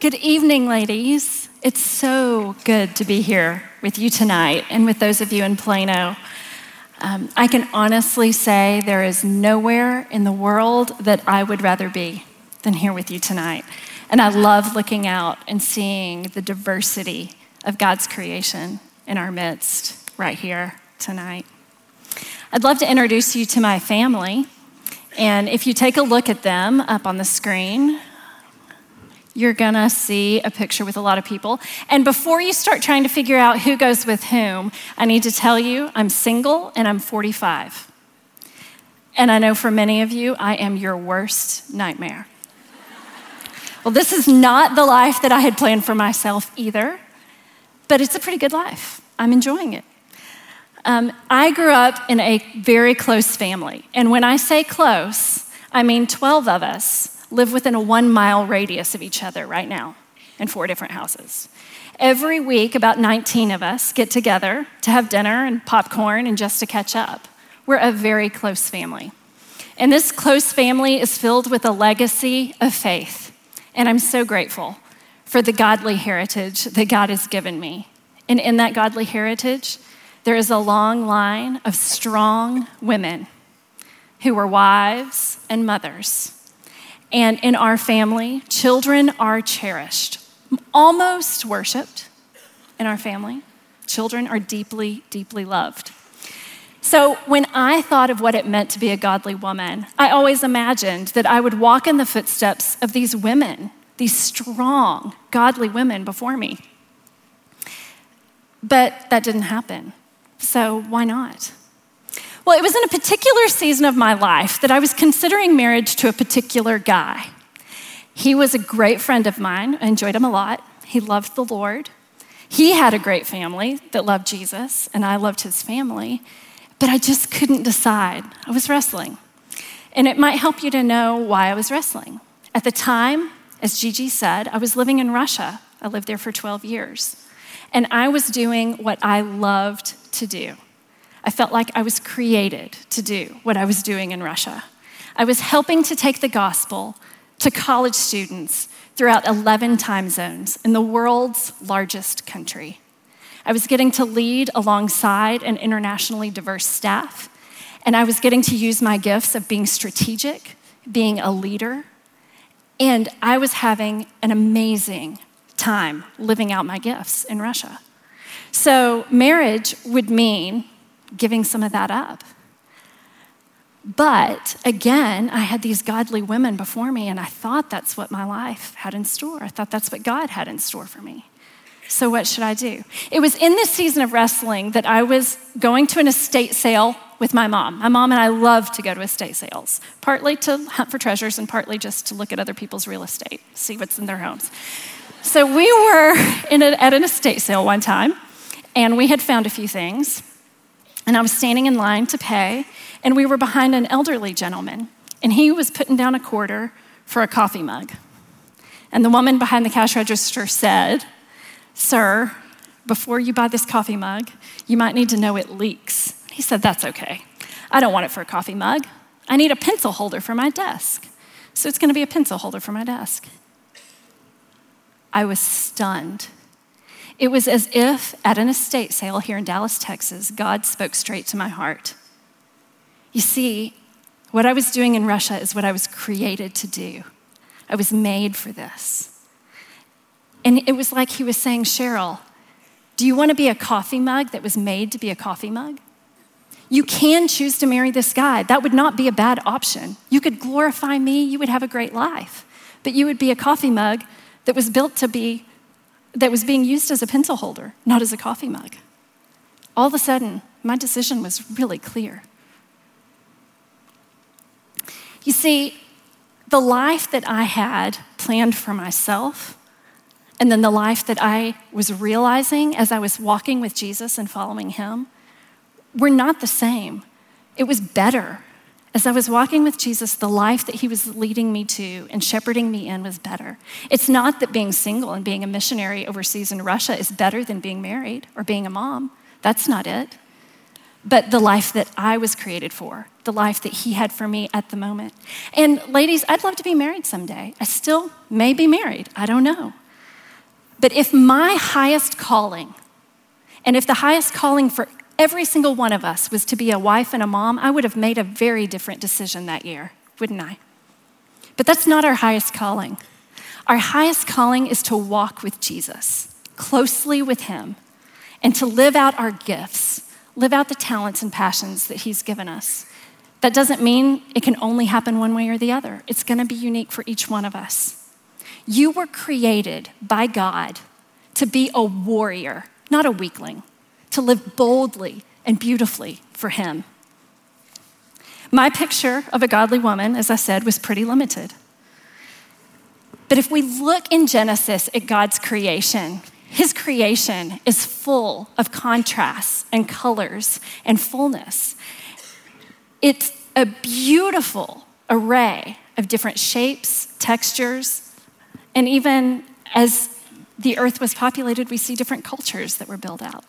Good evening, ladies. It's so good to be here with you tonight and with those of you in Plano. Um, I can honestly say there is nowhere in the world that I would rather be than here with you tonight. And I love looking out and seeing the diversity of God's creation in our midst right here tonight. I'd love to introduce you to my family. And if you take a look at them up on the screen, you're gonna see a picture with a lot of people. And before you start trying to figure out who goes with whom, I need to tell you I'm single and I'm 45. And I know for many of you, I am your worst nightmare. well, this is not the life that I had planned for myself either, but it's a pretty good life. I'm enjoying it. Um, I grew up in a very close family. And when I say close, I mean 12 of us live within a one mile radius of each other right now in four different houses. Every week, about 19 of us get together to have dinner and popcorn and just to catch up. We're a very close family. And this close family is filled with a legacy of faith. And I'm so grateful for the godly heritage that God has given me. And in that godly heritage, there is a long line of strong women who were wives and mothers and in our family, children are cherished, almost worshiped in our family. Children are deeply, deeply loved. So, when I thought of what it meant to be a godly woman, I always imagined that I would walk in the footsteps of these women, these strong, godly women before me. But that didn't happen. So, why not? Well, it was in a particular season of my life that I was considering marriage to a particular guy. He was a great friend of mine. I enjoyed him a lot. He loved the Lord. He had a great family that loved Jesus, and I loved his family, but I just couldn't decide. I was wrestling. And it might help you to know why I was wrestling. At the time, as Gigi said, I was living in Russia. I lived there for 12 years. And I was doing what I loved to do. I felt like I was created to do what I was doing in Russia. I was helping to take the gospel to college students throughout 11 time zones in the world's largest country. I was getting to lead alongside an internationally diverse staff, and I was getting to use my gifts of being strategic, being a leader, and I was having an amazing time living out my gifts in Russia. So, marriage would mean giving some of that up. But again, I had these godly women before me, and I thought that's what my life had in store. I thought that's what God had in store for me. So, what should I do? It was in this season of wrestling that I was going to an estate sale with my mom. My mom and I love to go to estate sales, partly to hunt for treasures and partly just to look at other people's real estate, see what's in their homes. So, we were a, at an estate sale one time, and we had found a few things. And I was standing in line to pay, and we were behind an elderly gentleman, and he was putting down a quarter for a coffee mug. And the woman behind the cash register said, Sir, before you buy this coffee mug, you might need to know it leaks. He said, That's okay. I don't want it for a coffee mug. I need a pencil holder for my desk. So it's going to be a pencil holder for my desk. I was stunned it was as if at an estate sale here in Dallas, Texas, God spoke straight to my heart. You see, what I was doing in Russia is what I was created to do. I was made for this. And it was like he was saying, Cheryl, do you want to be a coffee mug that was made to be a coffee mug? You can choose to marry this guy. That would not be a bad option. You could glorify me, you would have a great life. But you would be a coffee mug that was built to be that was being used as a pencil holder, not as a coffee mug. All of a sudden, my decision was really clear. You see, the life that I had planned for myself, and then the life that I was realizing as I was walking with Jesus and following him, were not the same. It was better. As I was walking with Jesus, the life that he was leading me to and shepherding me in was better. It's not that being single and being a missionary overseas in Russia is better than being married or being a mom. That's not it. But the life that I was created for, the life that he had for me at the moment. And ladies, I'd love to be married someday. I still may be married. I don't know. But if my highest calling, and if the highest calling for every single one of us was to be a wife and a mom, I would have made a very different decision that year, wouldn't I? But that's not our highest calling. Our highest calling is to walk with Jesus, closely with Him, and to live out our gifts, live out the talents and passions that He's given us. That doesn't mean it can only happen one way or the other. It's to be unique for each one of us. You were created by God to be a warrior, not a weakling, to live boldly and beautifully for Him. My picture of a godly woman, as I said, was pretty limited. But if we look in Genesis at God's creation, his creation is full of contrasts and colors and fullness. It's a beautiful array of different shapes, textures, and even as the earth was populated, we see different cultures that were built out.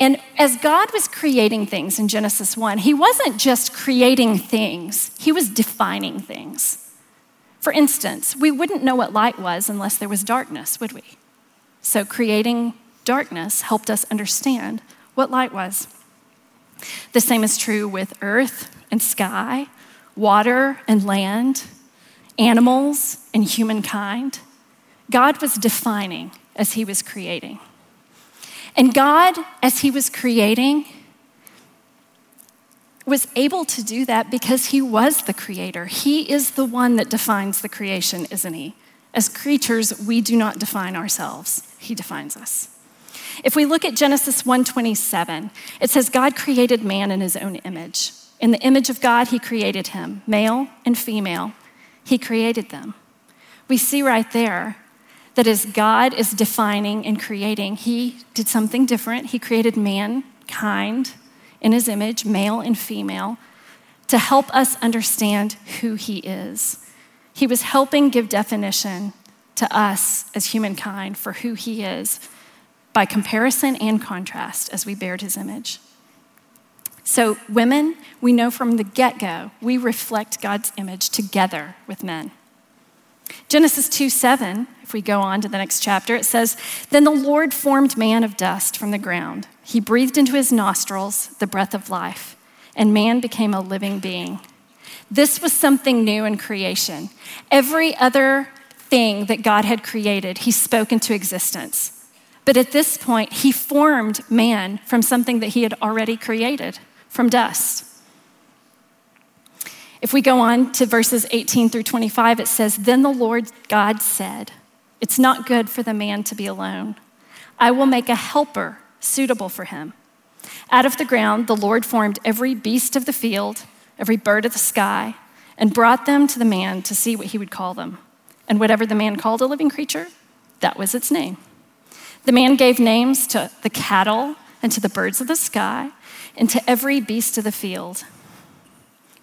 And as God was creating things in Genesis 1, He wasn't just creating things, He was defining things. For instance, we wouldn't know what light was unless there was darkness, would we? So creating darkness helped us understand what light was. The same is true with earth and sky, water and land, animals and humankind. God was defining as he was creating. And God, as he was creating, was able to do that because he was the creator. He is the one that defines the creation, isn't he? As creatures, we do not define ourselves. He defines us. If we look at Genesis 1:27, it says God created man in his own image. In the image of God he created him, male and female. He created them. We see right there that as God is defining and creating, he did something different. He created mankind in his image, male and female, to help us understand who he is. He was helping give definition to us as humankind for who he is by comparison and contrast as we bared his image. So, women, we know from the get go, we reflect God's image together with men. Genesis 2 7, if we go on to the next chapter, it says, Then the Lord formed man of dust from the ground. He breathed into his nostrils the breath of life, and man became a living being. This was something new in creation. Every other thing that God had created, he spoke into existence. But at this point, he formed man from something that he had already created, from dust. If we go on to verses 18 through 25, it says, Then the Lord God said, It's not good for the man to be alone. I will make a helper suitable for him. Out of the ground, the Lord formed every beast of the field, every bird of the sky, and brought them to the man to see what he would call them. And whatever the man called a living creature, that was its name. The man gave names to the cattle and to the birds of the sky and to every beast of the field.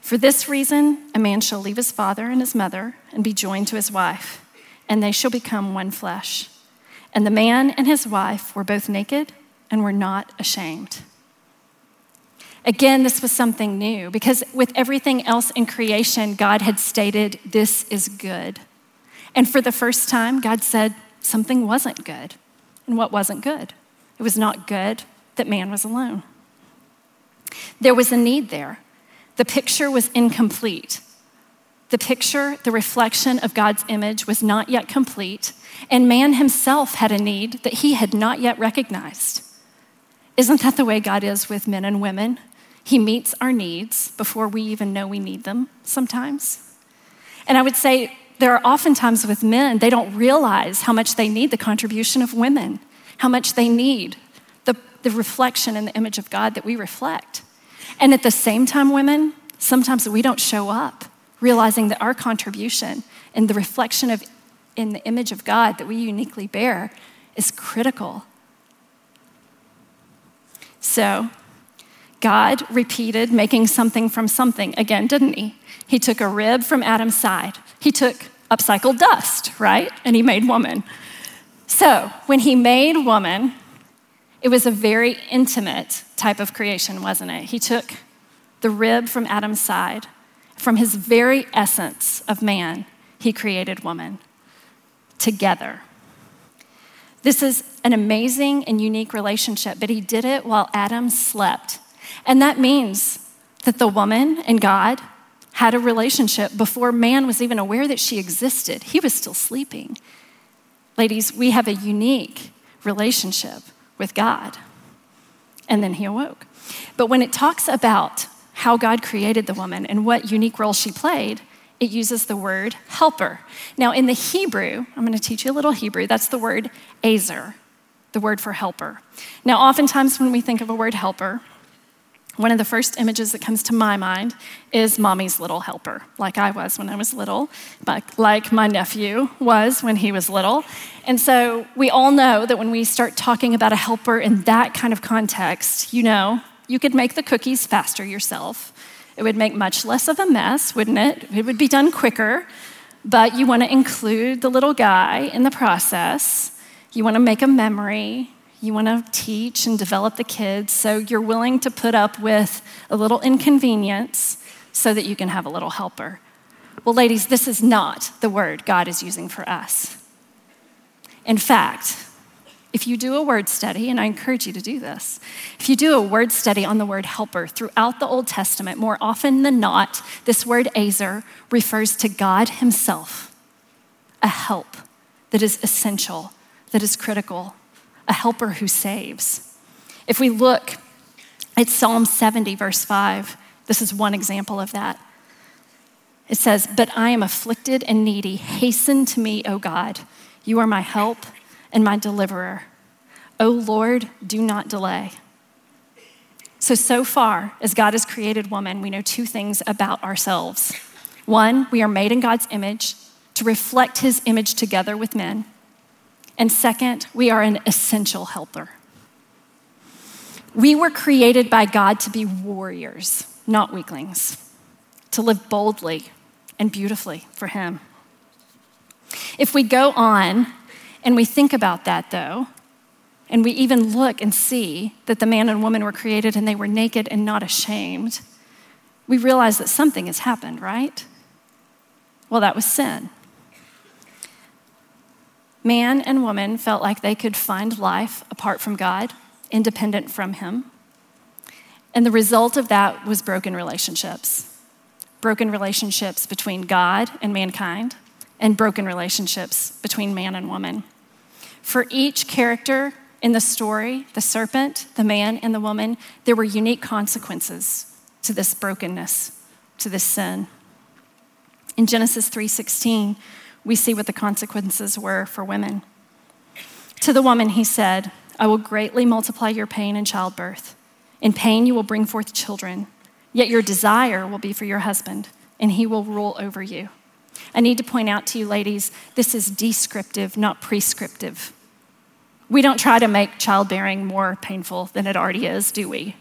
For this reason, a man shall leave his father and his mother and be joined to his wife, and they shall become one flesh. And the man and his wife were both naked and were not ashamed. Again, this was something new because with everything else in creation, God had stated, This is good. And for the first time, God said something wasn't good. And what wasn't good? It was not good that man was alone. There was a need there. The picture was incomplete. The picture, the reflection of God's image was not yet complete, and man himself had a need that he had not yet recognized. Isn't that the way God is with men and women? He meets our needs before we even know we need them sometimes. And I would say there are often times with men, they don't realize how much they need the contribution of women, how much they need the, the reflection and the image of God that we reflect. And at the same time, women, sometimes we don't show up realizing that our contribution and the reflection of in the image of God that we uniquely bear is critical So, God repeated making something from something again, didn't he? He took a rib from Adam's side. He took upcycled dust, right? And he made woman. So, when he made woman, it was a very intimate type of creation, wasn't it? He took the rib from Adam's side. From his very essence of man, he created woman together. This is an amazing and unique relationship, but he did it while Adam slept. And that means that the woman and God had a relationship before man was even aware that she existed. He was still sleeping. Ladies, we have a unique relationship with God. And then he awoke. But when it talks about how God created the woman and what unique role she played, it uses the word helper. Now, in the Hebrew, I'm going to teach you a little Hebrew, that's the word azer, the word for helper. Now, oftentimes when we think of a word helper, one of the first images that comes to my mind is mommy's little helper, like I was when I was little, but like my nephew was when he was little. And so we all know that when we start talking about a helper in that kind of context, you know, you could make the cookies faster yourself. It would make much less of a mess, wouldn't it? It would be done quicker, but you want to include the little guy in the process. You want to make a memory. You want to teach and develop the kids, so you're willing to put up with a little inconvenience so that you can have a little helper. Well, ladies, this is not the word God is using for us. In fact, if you do a word study, and I encourage you to do this, if you do a word study on the word helper throughout the Old Testament, more often than not, this word azer refers to God Himself, a help that is essential, that is critical, a helper who saves. If we look at Psalm 70, verse 5, this is one example of that. It says, But I am afflicted and needy. Hasten to me, O God. You are my help and my deliverer. O Lord, do not delay. So, so far as God has created woman, we know two things about ourselves. One, we are made in God's image to reflect his image together with men. And second, we are an essential helper. We were created by God to be warriors, not weaklings, to live boldly and beautifully for Him. If we go on and we think about that, though, and we even look and see that the man and woman were created and they were naked and not ashamed, we realize that something has happened, right? Well, that was sin. Man and woman felt like they could find life apart from God, independent from Him. And the result of that was broken relationships broken relationships between God and mankind, and broken relationships between man and woman. For each character in the story, the serpent, the man, and the woman, there were unique consequences to this brokenness, to this sin. In Genesis 3:16, we see what the consequences were for women. To the woman, he said, I will greatly multiply your pain in childbirth. In pain, you will bring forth children, yet your desire will be for your husband, and he will rule over you. I need to point out to you, ladies, this is descriptive, not prescriptive. We don't try to make childbearing more painful than it already is, do we?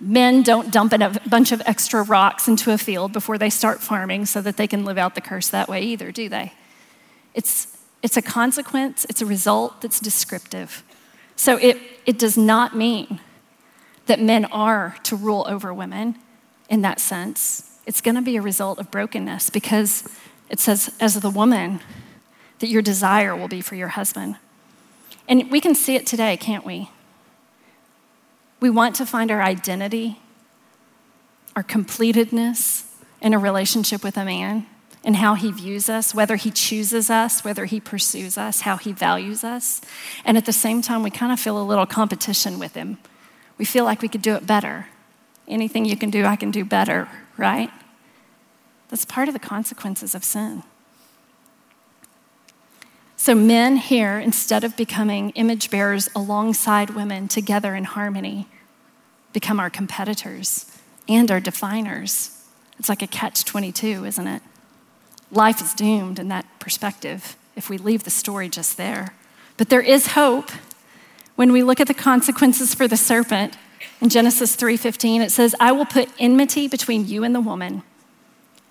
Men don't dump a bunch of extra rocks into a field before they start farming so that they can live out the curse that way either, do they? It's, it's a consequence, it's a result that's descriptive. So it, it does not mean that men are to rule over women in that sense. It's going to be a result of brokenness because it says, as the woman, that your desire will be for your husband. And we can see it today, can't we? We want to find our identity, our completedness in a relationship with a man and how he views us, whether he chooses us, whether he pursues us, how he values us. And at the same time, we kind of feel a little competition with him. We feel like we could do it better. Anything you can do, I can do better, right? That's part of the consequences of sin. So, men here, instead of becoming image bearers alongside women together in harmony, become our competitors and our definers. It's like a catch 22, isn't it? Life is doomed in that perspective if we leave the story just there. But there is hope When we look at the consequences for the serpent, in Genesis 3:15 it says, "I will put enmity between you and the woman,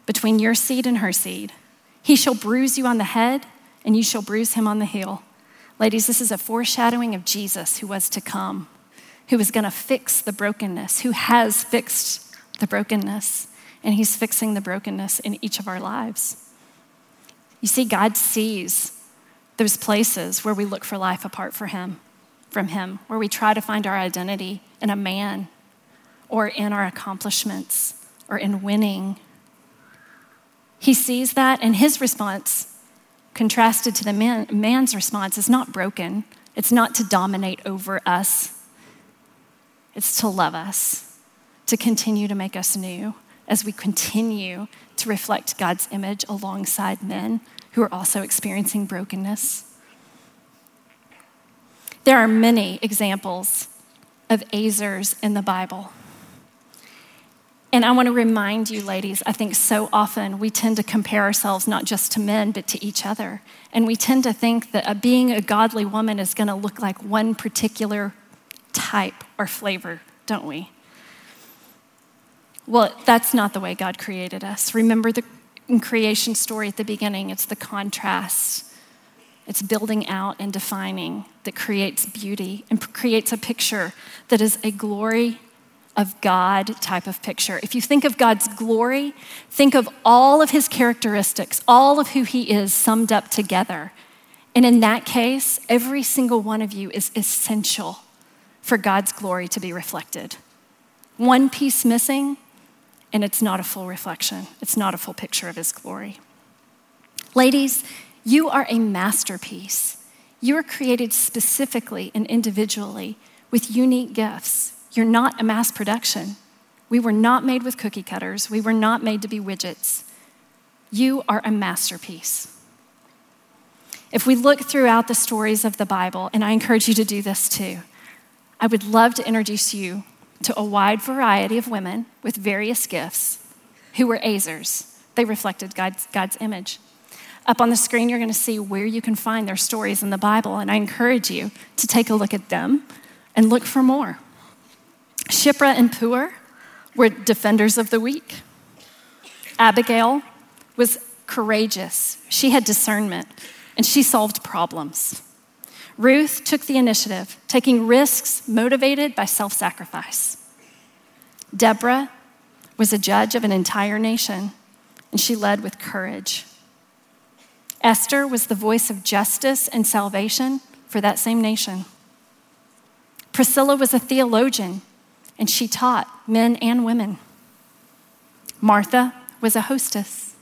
between your seed and her seed. He shall bruise you on the head, and you shall bruise him on the heel." Ladies, this is a foreshadowing of Jesus who was to come, who was going to fix the brokenness, who has fixed the brokenness, and he's fixing the brokenness in each of our lives. You see, God sees those places where we look for life apart from him, from him, where we try to find our identity in a man or in our accomplishments or in winning. He sees that, and his response, contrasted to the man, man's response, is not broken. It's not to dominate over us, it's to love us, to continue to make us new as we continue to reflect God's image alongside men who are also experiencing brokenness. There are many examples of Azers in the Bible. And I want to remind you, ladies, I think so often we tend to compare ourselves not just to men, but to each other. And we tend to think that a, being a godly woman is going to look like one particular type or flavor, don't we? Well, that's not the way God created us. Remember the creation story at the beginning, it's the contrast. It's building out and defining that creates beauty and creates a picture that is a glory of God type of picture. If you think of God's glory, think of all of his characteristics, all of who he is summed up together. And in that case, every single one of you is essential for God's glory to be reflected. One piece missing, and it's not a full reflection, it's not a full picture of his glory. Ladies, you are a masterpiece. You are created specifically and individually with unique gifts. You're not a mass production. We were not made with cookie cutters. We were not made to be widgets. You are a masterpiece. If we look throughout the stories of the Bible, and I encourage you to do this too, I would love to introduce you to a wide variety of women with various gifts who were Azers. They reflected God's, God's image. Up on the screen, you're going to see where you can find their stories in the Bible, and I encourage you to take a look at them and look for more. Shiphrah and Puah were defenders of the weak. Abigail was courageous, she had discernment, and she solved problems. Ruth took the initiative, taking risks motivated by self sacrifice. Deborah was a judge of an entire nation, and she led with courage. Esther was the voice of justice and salvation for that same nation. Priscilla was a theologian, and she taught men and women. Martha was a hostess.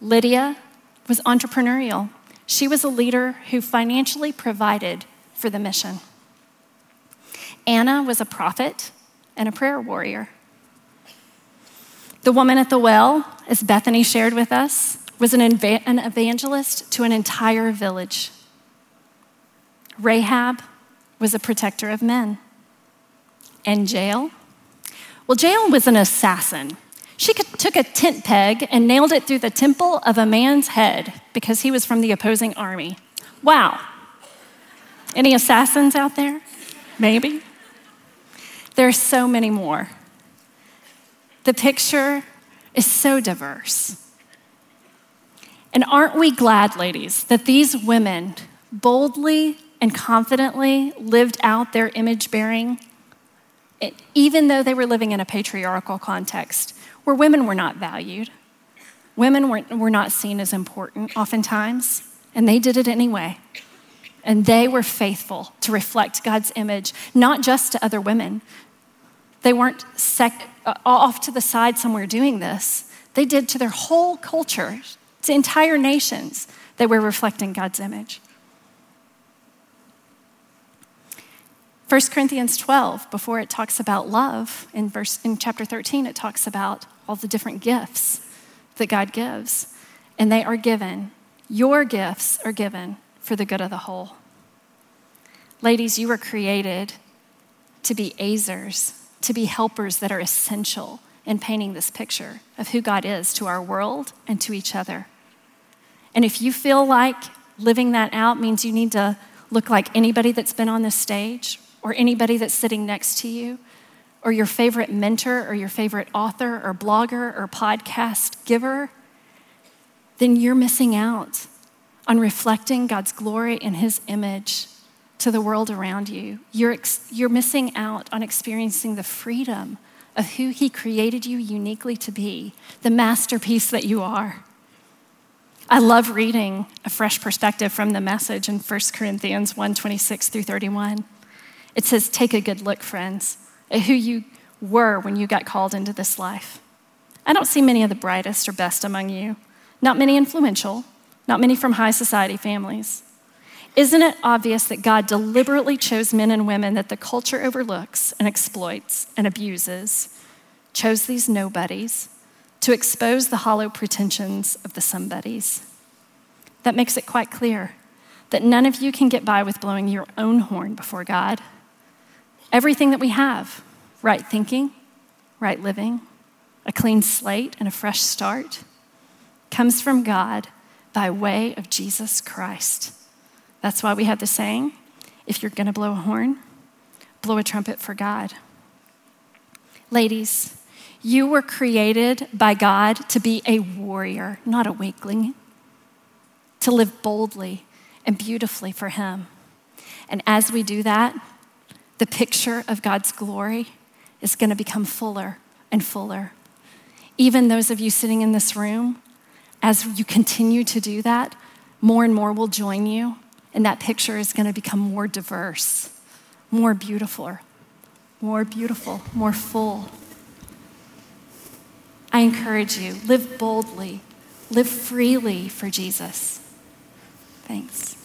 Lydia was entrepreneurial. She was a leader who financially provided for the mission. Anna was a prophet and a prayer warrior. The woman at the well, as Bethany shared with us, was an, an evangelist to an entire village. Rahab was a protector of men. And Jael? Well, Jael was an assassin. She took a tent peg and nailed it through the temple of a man's head because he was from the opposing army. Wow. Any assassins out there? Maybe. There are so many more. The picture is so diverse. And aren't we glad, ladies, that these women boldly and confidently lived out their image bearing, even though they were living in a patriarchal context where women were not valued? Women were, were not seen as important oftentimes, and they did it anyway. And they were faithful to reflect God's image, not just to other women. They weren't sec- uh, off to the side somewhere doing this, they did to their whole culture to entire nations that were reflecting God's image. 1 Corinthians 12, before it talks about love, in, verse, in chapter 13, it talks about all the different gifts that God gives. And they are given, your gifts are given for the good of the whole. Ladies, you were created to be azers, to be helpers that are essential in painting this picture of who God is to our world and to each other. And if you feel like living that out means you need to look like anybody that's been on this stage or anybody that's sitting next to you or your favorite mentor or your favorite author or blogger or podcast giver, then you're missing out on reflecting God's glory and His image to the world around you. You're, ex- you're missing out on experiencing the freedom of who He created you uniquely to be, the masterpiece that you are. I love reading a fresh perspective from the message in 1 Corinthians 1 26 through 31. It says, Take a good look, friends, at who you were when you got called into this life. I don't see many of the brightest or best among you, not many influential, not many from high society families. Isn't it obvious that God deliberately chose men and women that the culture overlooks and exploits and abuses, chose these nobodies to expose the hollow pretensions of the somebodies? That makes it quite clear that none of you can get by with blowing your own horn before God. Everything that we have right thinking, right living, a clean slate, and a fresh start comes from God by way of Jesus Christ. That's why we have the saying if you're going to blow a horn, blow a trumpet for God. Ladies, you were created by God to be a warrior, not a weakling, to live boldly and beautifully for Him. And as we do that, the picture of God's glory is going to become fuller and fuller. Even those of you sitting in this room, as you continue to do that, more and more will join you and that picture is going to become more diverse, more beautiful, more beautiful, more full. I encourage you live boldly, live freely for Jesus. Thanks.